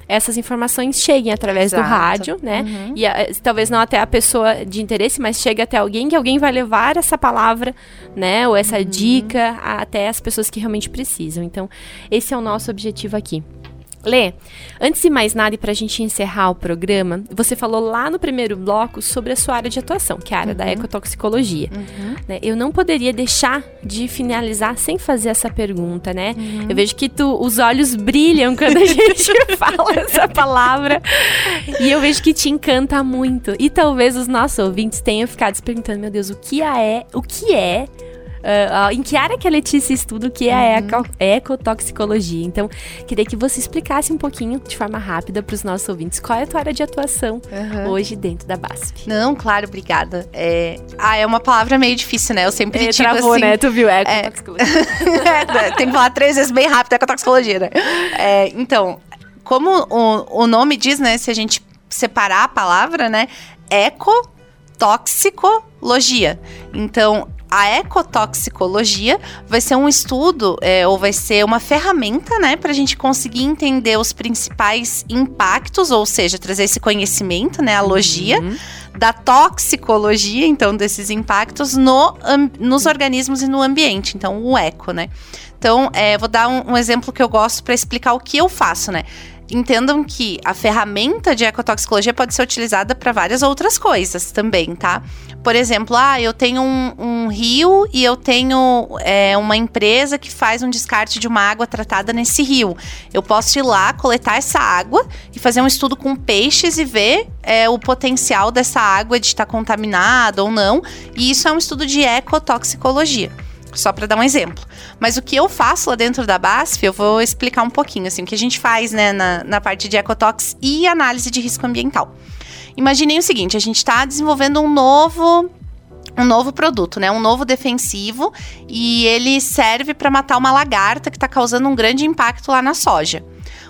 Speaker 1: essas informações cheguem através Exato. do rádio, né? Uhum. E uh, talvez não até a pessoa de interesse, mas chegue até alguém que alguém vai levar essa palavra, né? Ou essa uhum. dica até as pessoas que realmente precisam. Então, esse é o nosso objetivo aqui. Lê, antes de mais nada e para a gente encerrar o programa, você falou lá no primeiro bloco sobre a sua área de atuação, que é a área uhum. da ecotoxicologia. Uhum. Né? Eu não poderia deixar de finalizar sem fazer essa pergunta, né? Uhum. Eu vejo que tu, os olhos brilham quando a [laughs] gente fala essa palavra e eu vejo que te encanta muito. E talvez os nossos ouvintes tenham ficado se perguntando, meu Deus, o que é, o que é Uh, em que área que a Letícia estuda o que é uhum. a ecotoxicologia. Então, queria que você explicasse um pouquinho, de forma rápida, para os nossos ouvintes, qual é a tua área de atuação uhum. hoje dentro da BASF.
Speaker 2: Não, claro, obrigada. É... Ah, é uma palavra meio difícil, né? Eu sempre é, digo
Speaker 1: travou,
Speaker 2: assim...
Speaker 1: né? Tu viu, é ecotoxicologia.
Speaker 2: É, [laughs] tem que falar três vezes bem rápido, ecotoxicologia, né? É, então, como o, o nome diz, né? Se a gente separar a palavra, né? Ecotoxicologia. Então, a ecotoxicologia vai ser um estudo é, ou vai ser uma ferramenta, né, para a gente conseguir entender os principais impactos, ou seja, trazer esse conhecimento, né, a logia. Uhum da toxicologia, então, desses impactos no, nos organismos e no ambiente. Então, o eco, né? Então, é, vou dar um, um exemplo que eu gosto para explicar o que eu faço, né? Entendam que a ferramenta de ecotoxicologia pode ser utilizada para várias outras coisas também, tá? Por exemplo, ah, eu tenho um, um rio e eu tenho é, uma empresa que faz um descarte de uma água tratada nesse rio. Eu posso ir lá, coletar essa água e fazer um estudo com peixes e ver é, o potencial dessa água de estar contaminada ou não. E isso é um estudo de ecotoxicologia. Só para dar um exemplo. Mas o que eu faço lá dentro da BASF, eu vou explicar um pouquinho, assim, o que a gente faz, né, na, na parte de ecotox e análise de risco ambiental. Imaginei o seguinte, a gente está desenvolvendo um novo um novo produto, né? Um novo defensivo e ele serve para matar uma lagarta que está causando um grande impacto lá na soja.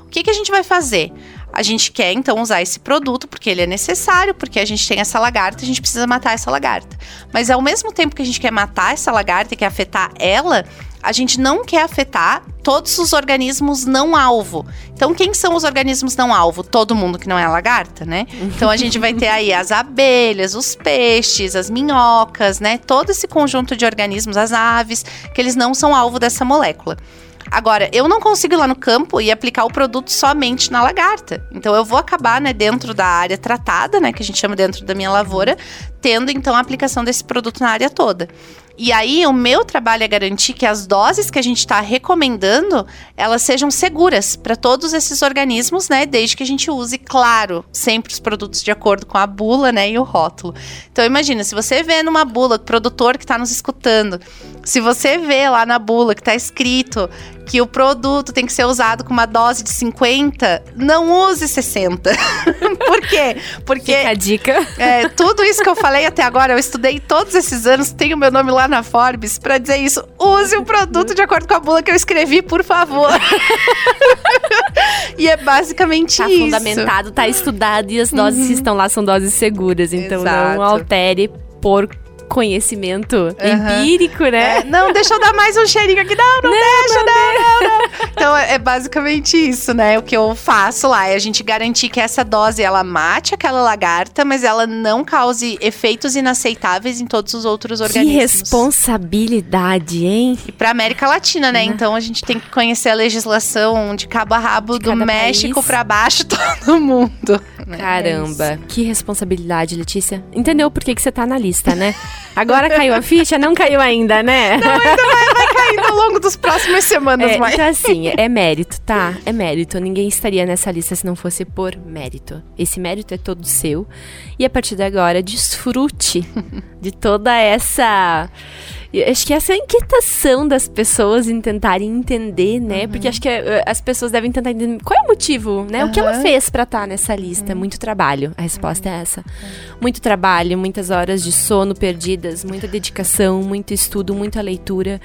Speaker 2: O que, que a gente vai fazer? A gente quer então usar esse produto porque ele é necessário, porque a gente tem essa lagarta, a gente precisa matar essa lagarta. Mas ao mesmo tempo que a gente quer matar essa lagarta e quer afetar ela, a gente não quer afetar todos os organismos não alvo. Então, quem são os organismos não alvo? Todo mundo que não é lagarta, né? Então, a gente vai ter aí as abelhas, os peixes, as minhocas, né? Todo esse conjunto de organismos, as aves, que eles não são alvo dessa molécula. Agora, eu não consigo ir lá no campo e aplicar o produto somente na lagarta. Então, eu vou acabar, né, dentro da área tratada, né, que a gente chama dentro da minha lavoura, tendo então a aplicação desse produto na área toda. E aí, o meu trabalho é garantir que as doses que a gente está recomendando, elas sejam seguras para todos esses organismos, né? Desde que a gente use, claro, sempre os produtos de acordo com a bula, né? E o rótulo. Então, imagina, se você vê numa bula, produtor que está nos escutando, se você vê lá na bula que está escrito que o produto tem que ser usado com uma dose de 50, não use 60. [laughs] Por quê?
Speaker 1: Porque. Fica a dica.
Speaker 2: É, tudo isso que eu falei até agora, eu estudei todos esses anos, tenho meu nome lá na Forbes para dizer isso. Use o produto de acordo com a bula que eu escrevi, por favor. [laughs] e é basicamente
Speaker 1: tá
Speaker 2: isso.
Speaker 1: Tá fundamentado, tá estudado e as doses uhum. que estão lá são doses seguras. Então Exato. não altere por conhecimento uhum. empírico, né?
Speaker 2: É, não, deixa eu dar mais um cheirinho aqui. Não, não, não deixa, não, não, não, não. Então é basicamente isso, né? O que eu faço lá é a gente garantir que essa dose ela mate aquela lagarta, mas ela não cause efeitos inaceitáveis em todos os outros organismos.
Speaker 1: Que responsabilidade, hein?
Speaker 2: E pra América Latina, né? Então a gente tem que conhecer a legislação de cabo a rabo de do México para baixo, [laughs] todo mundo.
Speaker 1: Né? Caramba, é que responsabilidade, Letícia. Entendeu por que, que você tá na lista, né? Agora caiu a ficha? Não caiu ainda, né?
Speaker 2: Não, ainda vai, vai caindo ao longo das próximas semanas.
Speaker 1: É, mas... Então, assim, é mérito, tá? É mérito. Ninguém estaria nessa lista se não fosse por mérito. Esse mérito é todo seu. E a partir de agora, desfrute de toda essa acho que essa é a inquietação das pessoas em tentarem entender, né? Uhum. Porque acho que uh, as pessoas devem tentar entender qual é o motivo, né? Uhum. O que ela fez para estar tá nessa lista? Uhum. Muito trabalho. A resposta é essa. Muito trabalho, muitas horas de sono perdidas, muita dedicação, muito estudo, muita leitura,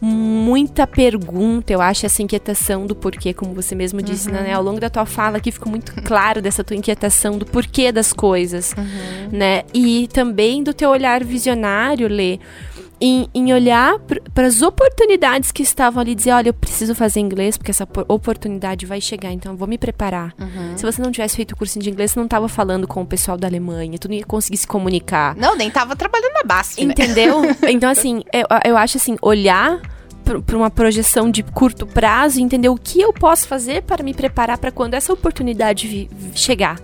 Speaker 1: muita pergunta. Eu acho essa inquietação do porquê, como você mesmo disse, né? Ao longo da tua fala aqui ficou muito claro dessa tua inquietação do porquê das coisas, né? E também do teu olhar visionário, Lê em, em olhar para as oportunidades que estavam ali, dizer, olha, eu preciso fazer inglês porque essa oportunidade vai chegar, então eu vou me preparar. Uhum. Se você não tivesse feito o curso de inglês, você não estava falando com o pessoal da Alemanha, tu não ia conseguir se comunicar.
Speaker 2: Não, nem estava trabalhando na BASF,
Speaker 1: né? Entendeu? [laughs] então, assim, eu, eu acho assim, olhar para uma projeção de curto prazo e entender o que eu posso fazer para me preparar para quando essa oportunidade chegar.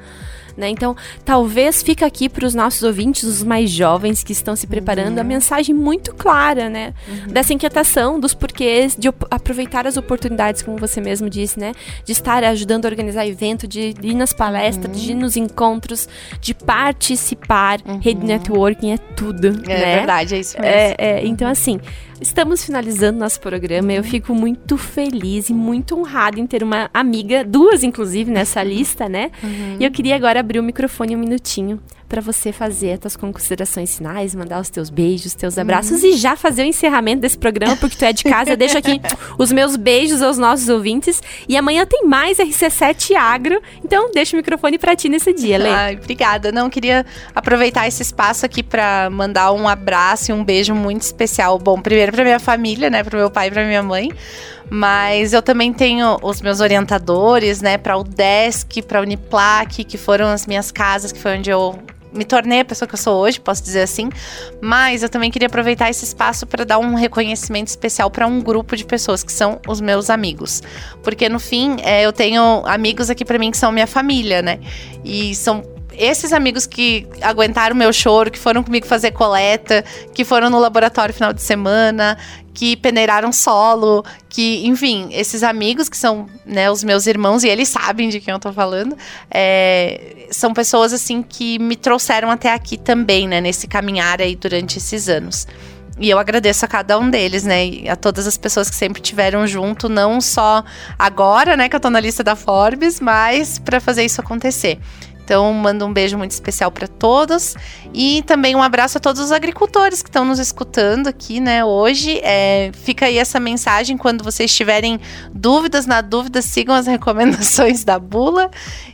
Speaker 1: Né? Então, talvez fica aqui para os nossos ouvintes, os mais jovens que estão se preparando, uhum. a mensagem muito clara, né? Uhum. Dessa inquietação, dos porquês, de aproveitar as oportunidades, como você mesmo disse, né? De estar ajudando a organizar evento, de ir nas palestras, uhum. de ir nos encontros, de participar. Rede uhum. networking é tudo.
Speaker 2: É
Speaker 1: né?
Speaker 2: verdade, é isso mesmo.
Speaker 1: É, é, então, assim, Estamos finalizando nosso programa. Eu fico muito feliz e muito honrada em ter uma amiga, duas inclusive, nessa lista, né? Uhum. E eu queria agora abrir o microfone um minutinho para você fazer as tuas considerações finais, mandar os teus beijos, teus abraços uhum. e já fazer o encerramento desse programa, porque tu é de casa. deixo aqui [laughs] os meus beijos aos nossos ouvintes. E amanhã tem mais RC7 Agro. Então, deixa o microfone para ti nesse dia, Lê.
Speaker 2: Ai, obrigada. Não, queria aproveitar esse espaço aqui para mandar um abraço e um beijo muito especial. Bom, primeiro para minha família, né, para meu pai e para minha mãe. Mas eu também tenho os meus orientadores, né, para o Desk, para Uniplac, que foram as minhas casas, que foi onde eu me tornei a pessoa que eu sou hoje, posso dizer assim. Mas eu também queria aproveitar esse espaço para dar um reconhecimento especial para um grupo de pessoas que são os meus amigos. Porque no fim, é, eu tenho amigos aqui para mim que são minha família, né? E são esses amigos que aguentaram meu choro, que foram comigo fazer coleta, que foram no laboratório final de semana, que peneiraram solo, que, enfim, esses amigos que são né, os meus irmãos, e eles sabem de quem eu tô falando, é, são pessoas, assim, que me trouxeram até aqui também, né, nesse caminhar aí durante esses anos. E eu agradeço a cada um deles, né? E a todas as pessoas que sempre tiveram junto, não só agora, né, que eu tô na lista da Forbes, mas para fazer isso acontecer. Então, mando um beijo muito especial para todos e também um abraço a todos os agricultores que estão nos escutando aqui, né? Hoje, é, fica aí essa mensagem quando vocês tiverem dúvidas, na dúvida, sigam as [laughs] recomendações da bula.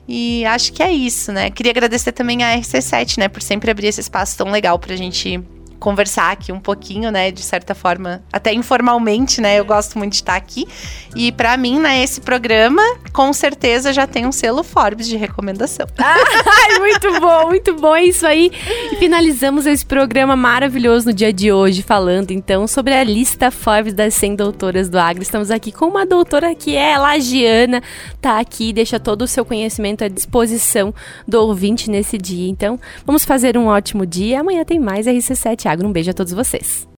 Speaker 2: E acho que é isso, né? Queria agradecer também a RC7, né, por sempre abrir esse espaço tão legal para a gente conversar aqui um pouquinho, né, de certa forma, até informalmente, né? Eu gosto muito de estar aqui. E para mim, né, esse programa com certeza já tem um selo Forbes de recomendação. [laughs]
Speaker 1: Ai, muito bom, muito bom, é isso aí. E finalizamos esse programa maravilhoso no dia de hoje falando então sobre a lista Forbes das 100 doutoras do Agro. Estamos aqui com uma doutora que é lagiana, tá aqui, deixa todo o seu conhecimento à disposição do ouvinte nesse dia. Então, vamos fazer um ótimo dia. Amanhã tem mais RC7 Thiago. Um beijo a todos vocês.